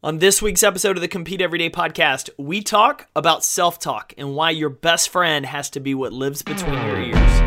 On this week's episode of the Compete Everyday podcast, we talk about self talk and why your best friend has to be what lives between your ears.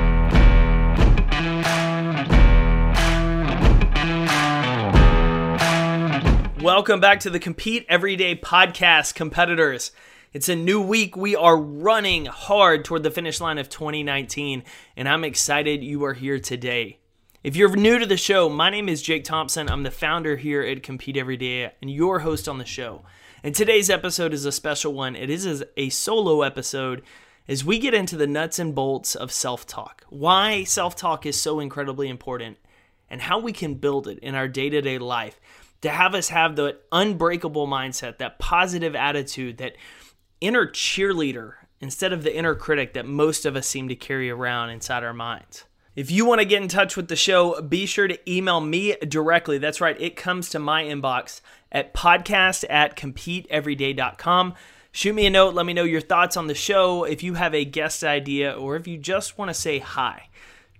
Welcome back to the Compete Everyday podcast, competitors. It's a new week. We are running hard toward the finish line of 2019, and I'm excited you are here today. If you're new to the show, my name is Jake Thompson. I'm the founder here at Compete Every Day and your host on the show. And today's episode is a special one. It is a solo episode as we get into the nuts and bolts of self talk, why self talk is so incredibly important, and how we can build it in our day to day life to have us have the unbreakable mindset, that positive attitude, that inner cheerleader instead of the inner critic that most of us seem to carry around inside our minds. If you want to get in touch with the show, be sure to email me directly. That's right, it comes to my inbox at podcast at competeeveryday.com. Shoot me a note, let me know your thoughts on the show, if you have a guest idea, or if you just want to say hi.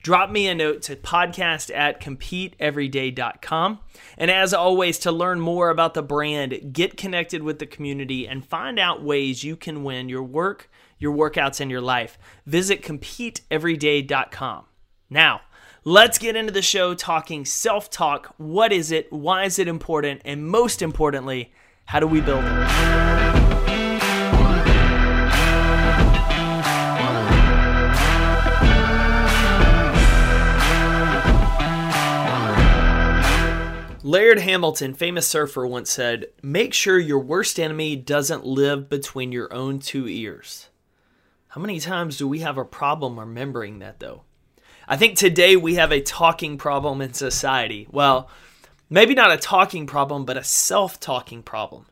Drop me a note to podcast at competeeveryday.com. And as always, to learn more about the brand, get connected with the community, and find out ways you can win your work, your workouts, and your life, visit competeeveryday.com. Now, let's get into the show talking self talk. What is it? Why is it important? And most importantly, how do we build it? Laird Hamilton, famous surfer, once said, Make sure your worst enemy doesn't live between your own two ears. How many times do we have a problem remembering that, though? I think today we have a talking problem in society. Well, maybe not a talking problem, but a self talking problem.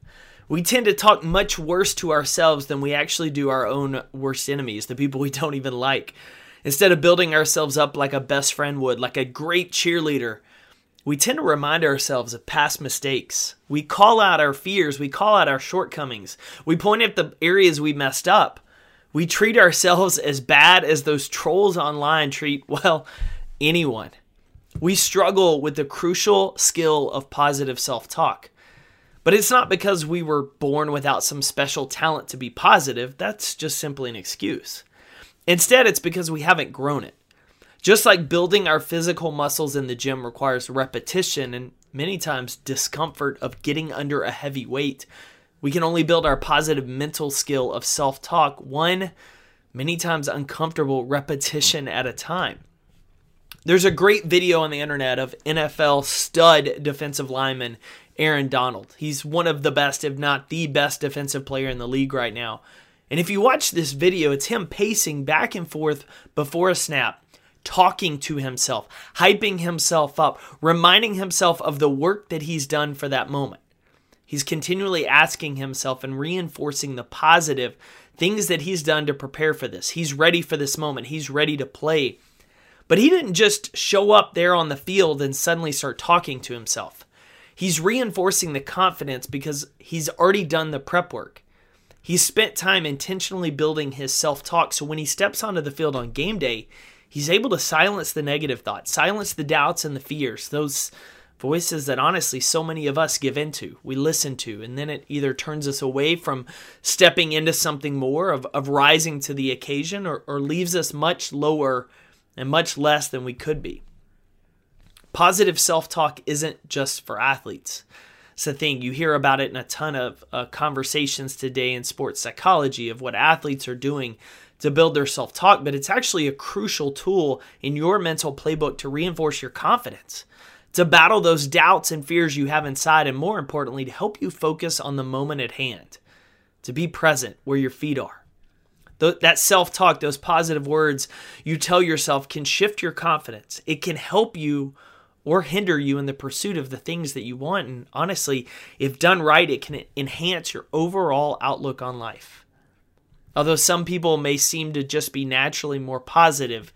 We tend to talk much worse to ourselves than we actually do our own worst enemies, the people we don't even like. Instead of building ourselves up like a best friend would, like a great cheerleader, we tend to remind ourselves of past mistakes. We call out our fears, we call out our shortcomings, we point at the areas we messed up. We treat ourselves as bad as those trolls online treat, well, anyone. We struggle with the crucial skill of positive self talk. But it's not because we were born without some special talent to be positive, that's just simply an excuse. Instead, it's because we haven't grown it. Just like building our physical muscles in the gym requires repetition and many times discomfort of getting under a heavy weight, we can only build our positive mental skill of self talk one, many times uncomfortable repetition at a time. There's a great video on the internet of NFL stud defensive lineman Aaron Donald. He's one of the best, if not the best, defensive player in the league right now. And if you watch this video, it's him pacing back and forth before a snap, talking to himself, hyping himself up, reminding himself of the work that he's done for that moment. He's continually asking himself and reinforcing the positive things that he's done to prepare for this. He's ready for this moment, he's ready to play. But he didn't just show up there on the field and suddenly start talking to himself. He's reinforcing the confidence because he's already done the prep work. He's spent time intentionally building his self talk so when he steps onto the field on game day, he's able to silence the negative thoughts, silence the doubts and the fears, those voices that honestly so many of us give into, we listen to, and then it either turns us away from stepping into something more, of, of rising to the occasion, or, or leaves us much lower and much less than we could be. Positive self talk isn't just for athletes. It's a thing. You hear about it in a ton of uh, conversations today in sports psychology of what athletes are doing to build their self talk, but it's actually a crucial tool in your mental playbook to reinforce your confidence to battle those doubts and fears you have inside, and more importantly, to help you focus on the moment at hand, to be present where your feet are. That self talk, those positive words you tell yourself can shift your confidence. It can help you or hinder you in the pursuit of the things that you want. And honestly, if done right, it can enhance your overall outlook on life. Although some people may seem to just be naturally more positive,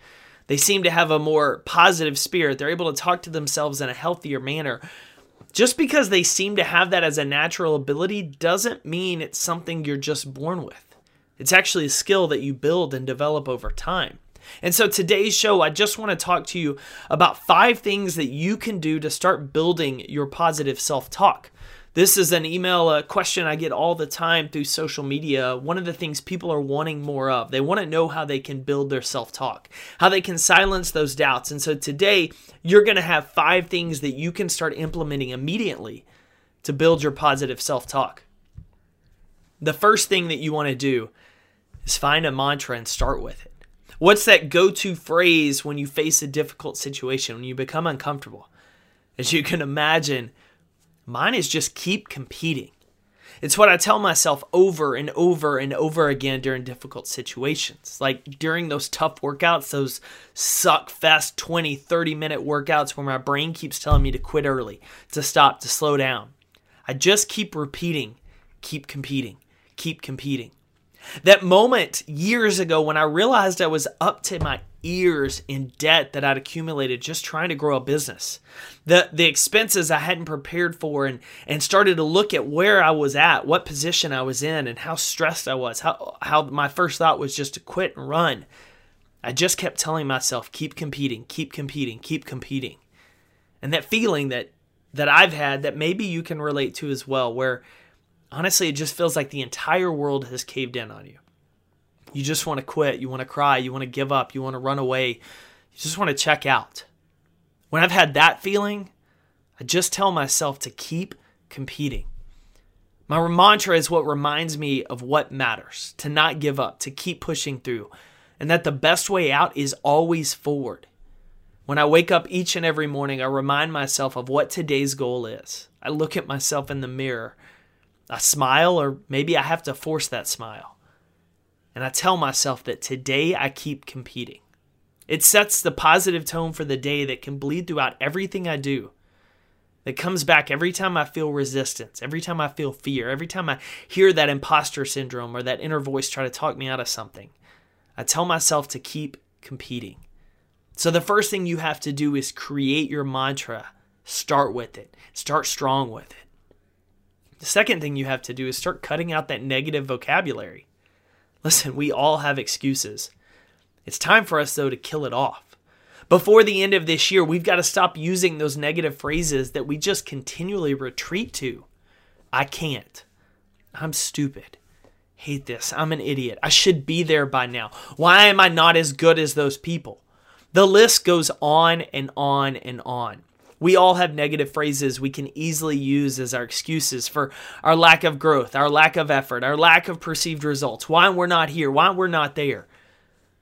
they seem to have a more positive spirit. They're able to talk to themselves in a healthier manner. Just because they seem to have that as a natural ability doesn't mean it's something you're just born with. It's actually a skill that you build and develop over time. And so today's show, I just want to talk to you about five things that you can do to start building your positive self talk. This is an email uh, question I get all the time through social media. One of the things people are wanting more of. They want to know how they can build their self talk, how they can silence those doubts. And so today, you're going to have five things that you can start implementing immediately to build your positive self talk. The first thing that you want to do is find a mantra and start with it. What's that go to phrase when you face a difficult situation, when you become uncomfortable? As you can imagine, mine is just keep competing. It's what I tell myself over and over and over again during difficult situations. Like during those tough workouts, those suck fest 20, 30 minute workouts where my brain keeps telling me to quit early, to stop, to slow down. I just keep repeating, keep competing, keep competing. That moment years ago when I realized I was up to my ears in debt that I'd accumulated just trying to grow a business. The the expenses I hadn't prepared for and and started to look at where I was at, what position I was in and how stressed I was. How how my first thought was just to quit and run. I just kept telling myself keep competing, keep competing, keep competing. And that feeling that that I've had that maybe you can relate to as well where honestly, it just feels like the entire world has caved in on you. You just want to quit. You want to cry. You want to give up. You want to run away. You just want to check out. When I've had that feeling, I just tell myself to keep competing. My mantra is what reminds me of what matters, to not give up, to keep pushing through, and that the best way out is always forward. When I wake up each and every morning, I remind myself of what today's goal is. I look at myself in the mirror I smile, or maybe I have to force that smile. And I tell myself that today I keep competing. It sets the positive tone for the day that can bleed throughout everything I do. That comes back every time I feel resistance, every time I feel fear, every time I hear that imposter syndrome or that inner voice try to talk me out of something. I tell myself to keep competing. So the first thing you have to do is create your mantra. Start with it. Start strong with it. The second thing you have to do is start cutting out that negative vocabulary. Listen, we all have excuses. It's time for us, though, to kill it off. Before the end of this year, we've got to stop using those negative phrases that we just continually retreat to. I can't. I'm stupid. Hate this. I'm an idiot. I should be there by now. Why am I not as good as those people? The list goes on and on and on. We all have negative phrases we can easily use as our excuses for our lack of growth, our lack of effort, our lack of perceived results, why we're not here, why we're not there.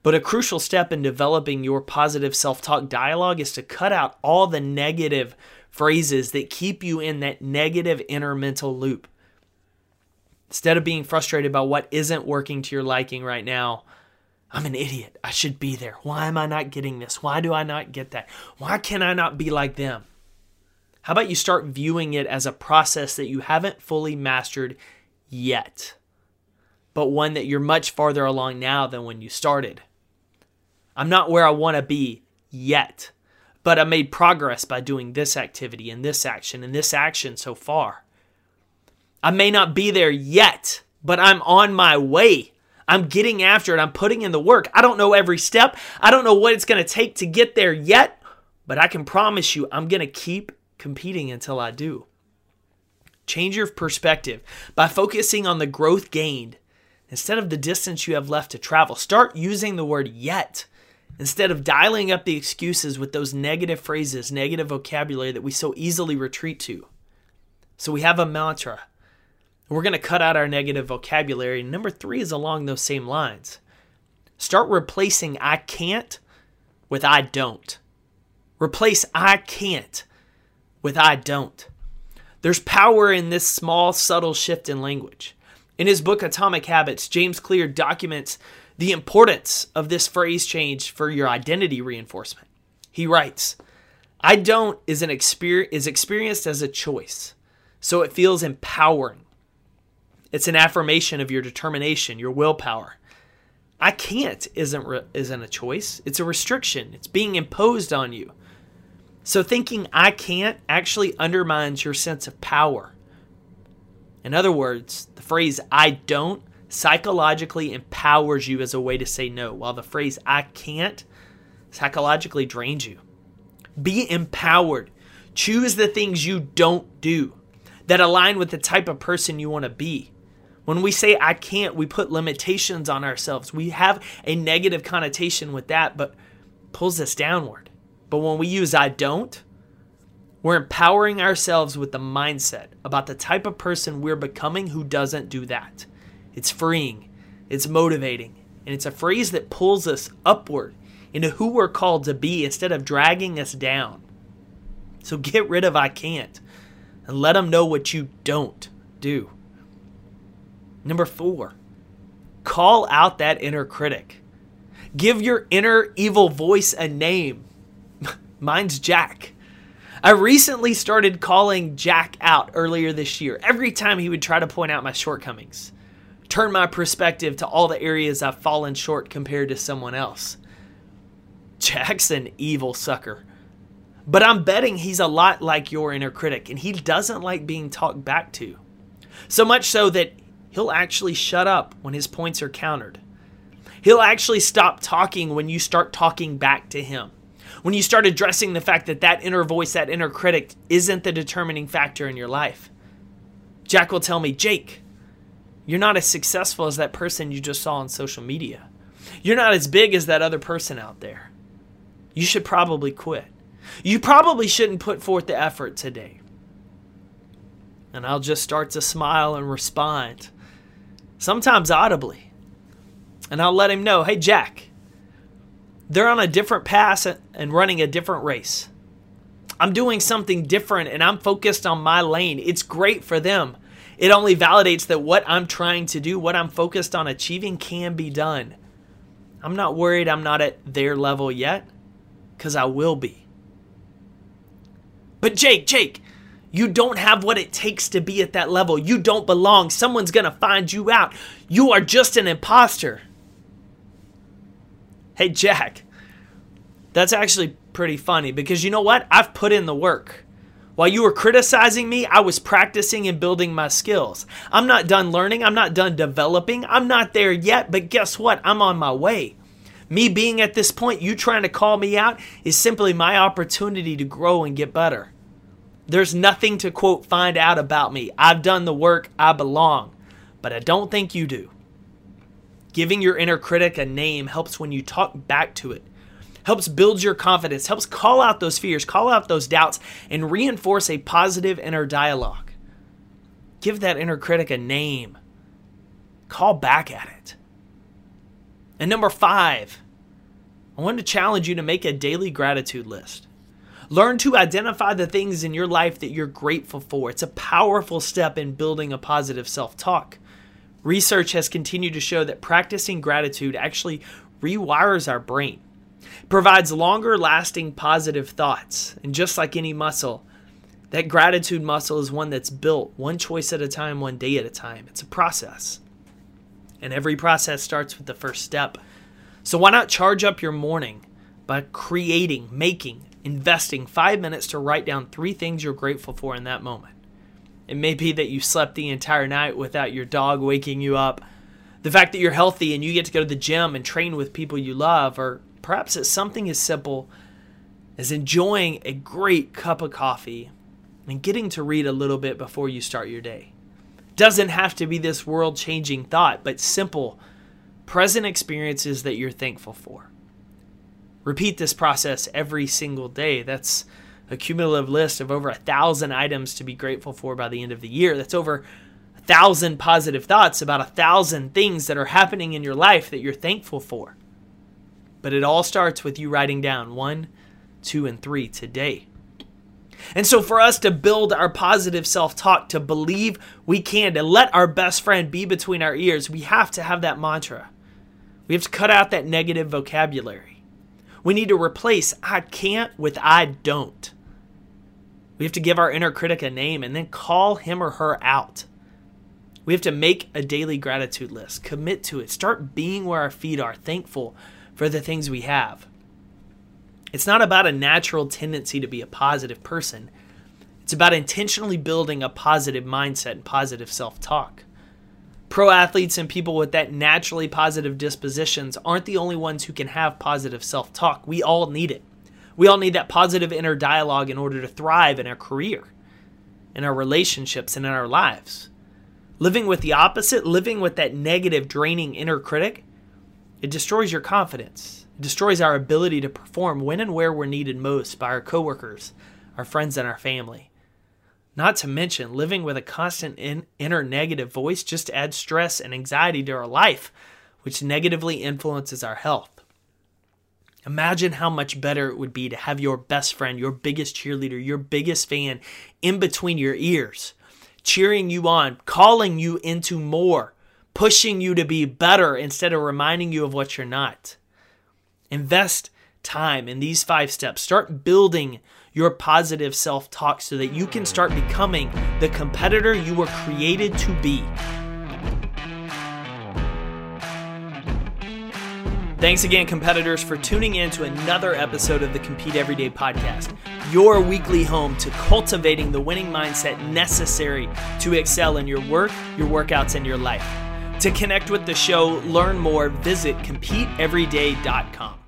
But a crucial step in developing your positive self talk dialogue is to cut out all the negative phrases that keep you in that negative inner mental loop. Instead of being frustrated about what isn't working to your liking right now, I'm an idiot. I should be there. Why am I not getting this? Why do I not get that? Why can I not be like them? How about you start viewing it as a process that you haven't fully mastered yet, but one that you're much farther along now than when you started? I'm not where I want to be yet, but I made progress by doing this activity and this action and this action so far. I may not be there yet, but I'm on my way. I'm getting after it. I'm putting in the work. I don't know every step. I don't know what it's going to take to get there yet, but I can promise you I'm going to keep competing until I do. Change your perspective by focusing on the growth gained instead of the distance you have left to travel. Start using the word yet instead of dialing up the excuses with those negative phrases, negative vocabulary that we so easily retreat to. So we have a mantra. We're going to cut out our negative vocabulary. Number three is along those same lines. Start replacing I can't with I don't. Replace I can't with I don't. There's power in this small, subtle shift in language. In his book Atomic Habits, James Clear documents the importance of this phrase change for your identity reinforcement. He writes, I don't is an exper- is experienced as a choice, so it feels empowering. It's an affirmation of your determination, your willpower. I can't isn't re- isn't a choice. It's a restriction. It's being imposed on you. So thinking I can't actually undermines your sense of power. In other words, the phrase I don't psychologically empowers you as a way to say no, while the phrase I can't psychologically drains you. Be empowered. Choose the things you don't do. that align with the type of person you want to be. When we say I can't, we put limitations on ourselves. We have a negative connotation with that, but pulls us downward. But when we use I don't, we're empowering ourselves with the mindset about the type of person we're becoming who doesn't do that. It's freeing, it's motivating, and it's a phrase that pulls us upward into who we're called to be instead of dragging us down. So get rid of I can't and let them know what you don't do. Number four, call out that inner critic. Give your inner evil voice a name. Mine's Jack. I recently started calling Jack out earlier this year every time he would try to point out my shortcomings, turn my perspective to all the areas I've fallen short compared to someone else. Jack's an evil sucker. But I'm betting he's a lot like your inner critic, and he doesn't like being talked back to. So much so that he'll actually shut up when his points are countered. He'll actually stop talking when you start talking back to him. When you start addressing the fact that that inner voice, that inner critic, isn't the determining factor in your life. Jack will tell me, Jake, you're not as successful as that person you just saw on social media. You're not as big as that other person out there. You should probably quit. You probably shouldn't put forth the effort today. And I'll just start to smile and respond, sometimes audibly. And I'll let him know hey, Jack, they're on a different path and running a different race. I'm doing something different and I'm focused on my lane. It's great for them. It only validates that what I'm trying to do, what I'm focused on achieving, can be done. I'm not worried I'm not at their level yet, because I will be. But Jake, Jake, you don't have what it takes to be at that level. You don't belong. Someone's going to find you out. You are just an imposter. Hey, Jack, that's actually pretty funny because you know what? I've put in the work. While you were criticizing me, I was practicing and building my skills. I'm not done learning. I'm not done developing. I'm not there yet, but guess what? I'm on my way. Me being at this point, you trying to call me out, is simply my opportunity to grow and get better. There's nothing to quote find out about me. I've done the work, I belong. But I don't think you do. Giving your inner critic a name helps when you talk back to it, helps build your confidence, helps call out those fears, call out those doubts, and reinforce a positive inner dialogue. Give that inner critic a name. Call back at it. And number five, I want to challenge you to make a daily gratitude list. Learn to identify the things in your life that you're grateful for. It's a powerful step in building a positive self talk. Research has continued to show that practicing gratitude actually rewires our brain, provides longer lasting positive thoughts. And just like any muscle, that gratitude muscle is one that's built one choice at a time, one day at a time. It's a process. And every process starts with the first step. So why not charge up your morning by creating, making, investing five minutes to write down three things you're grateful for in that moment? It may be that you slept the entire night without your dog waking you up, the fact that you're healthy and you get to go to the gym and train with people you love, or perhaps it's something as simple as enjoying a great cup of coffee and getting to read a little bit before you start your day. Doesn't have to be this world changing thought, but simple, present experiences that you're thankful for. Repeat this process every single day. That's a cumulative list of over a thousand items to be grateful for by the end of the year. That's over a thousand positive thoughts about a thousand things that are happening in your life that you're thankful for. But it all starts with you writing down one, two, and three today. And so, for us to build our positive self talk, to believe we can, to let our best friend be between our ears, we have to have that mantra. We have to cut out that negative vocabulary. We need to replace I can't with I don't. We have to give our inner critic a name and then call him or her out. We have to make a daily gratitude list, commit to it, start being where our feet are, thankful for the things we have. It's not about a natural tendency to be a positive person. It's about intentionally building a positive mindset and positive self talk. Pro athletes and people with that naturally positive dispositions aren't the only ones who can have positive self talk. We all need it. We all need that positive inner dialogue in order to thrive in our career. in our relationships and in our lives. Living with the opposite, living with that negative, draining inner critic, it destroys your confidence. It destroys our ability to perform when and where we're needed most by our coworkers, our friends, and our family. Not to mention, living with a constant in, inner negative voice just adds stress and anxiety to our life, which negatively influences our health. Imagine how much better it would be to have your best friend, your biggest cheerleader, your biggest fan in between your ears, cheering you on, calling you into more, pushing you to be better instead of reminding you of what you're not. Invest time in these five steps. Start building your positive self talk so that you can start becoming the competitor you were created to be. Thanks again, competitors, for tuning in to another episode of the Compete Everyday podcast, your weekly home to cultivating the winning mindset necessary to excel in your work, your workouts, and your life. To connect with the show, learn more, visit CompeteEveryday.com.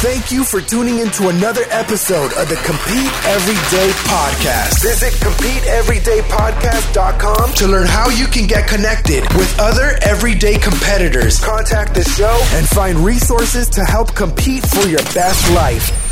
Thank you for tuning in to another episode of the Compete Everyday Podcast. Visit CompeteEverydayPodcast.com to learn how you can get connected with other everyday competitors. Contact the show and find resources to help compete for your best life.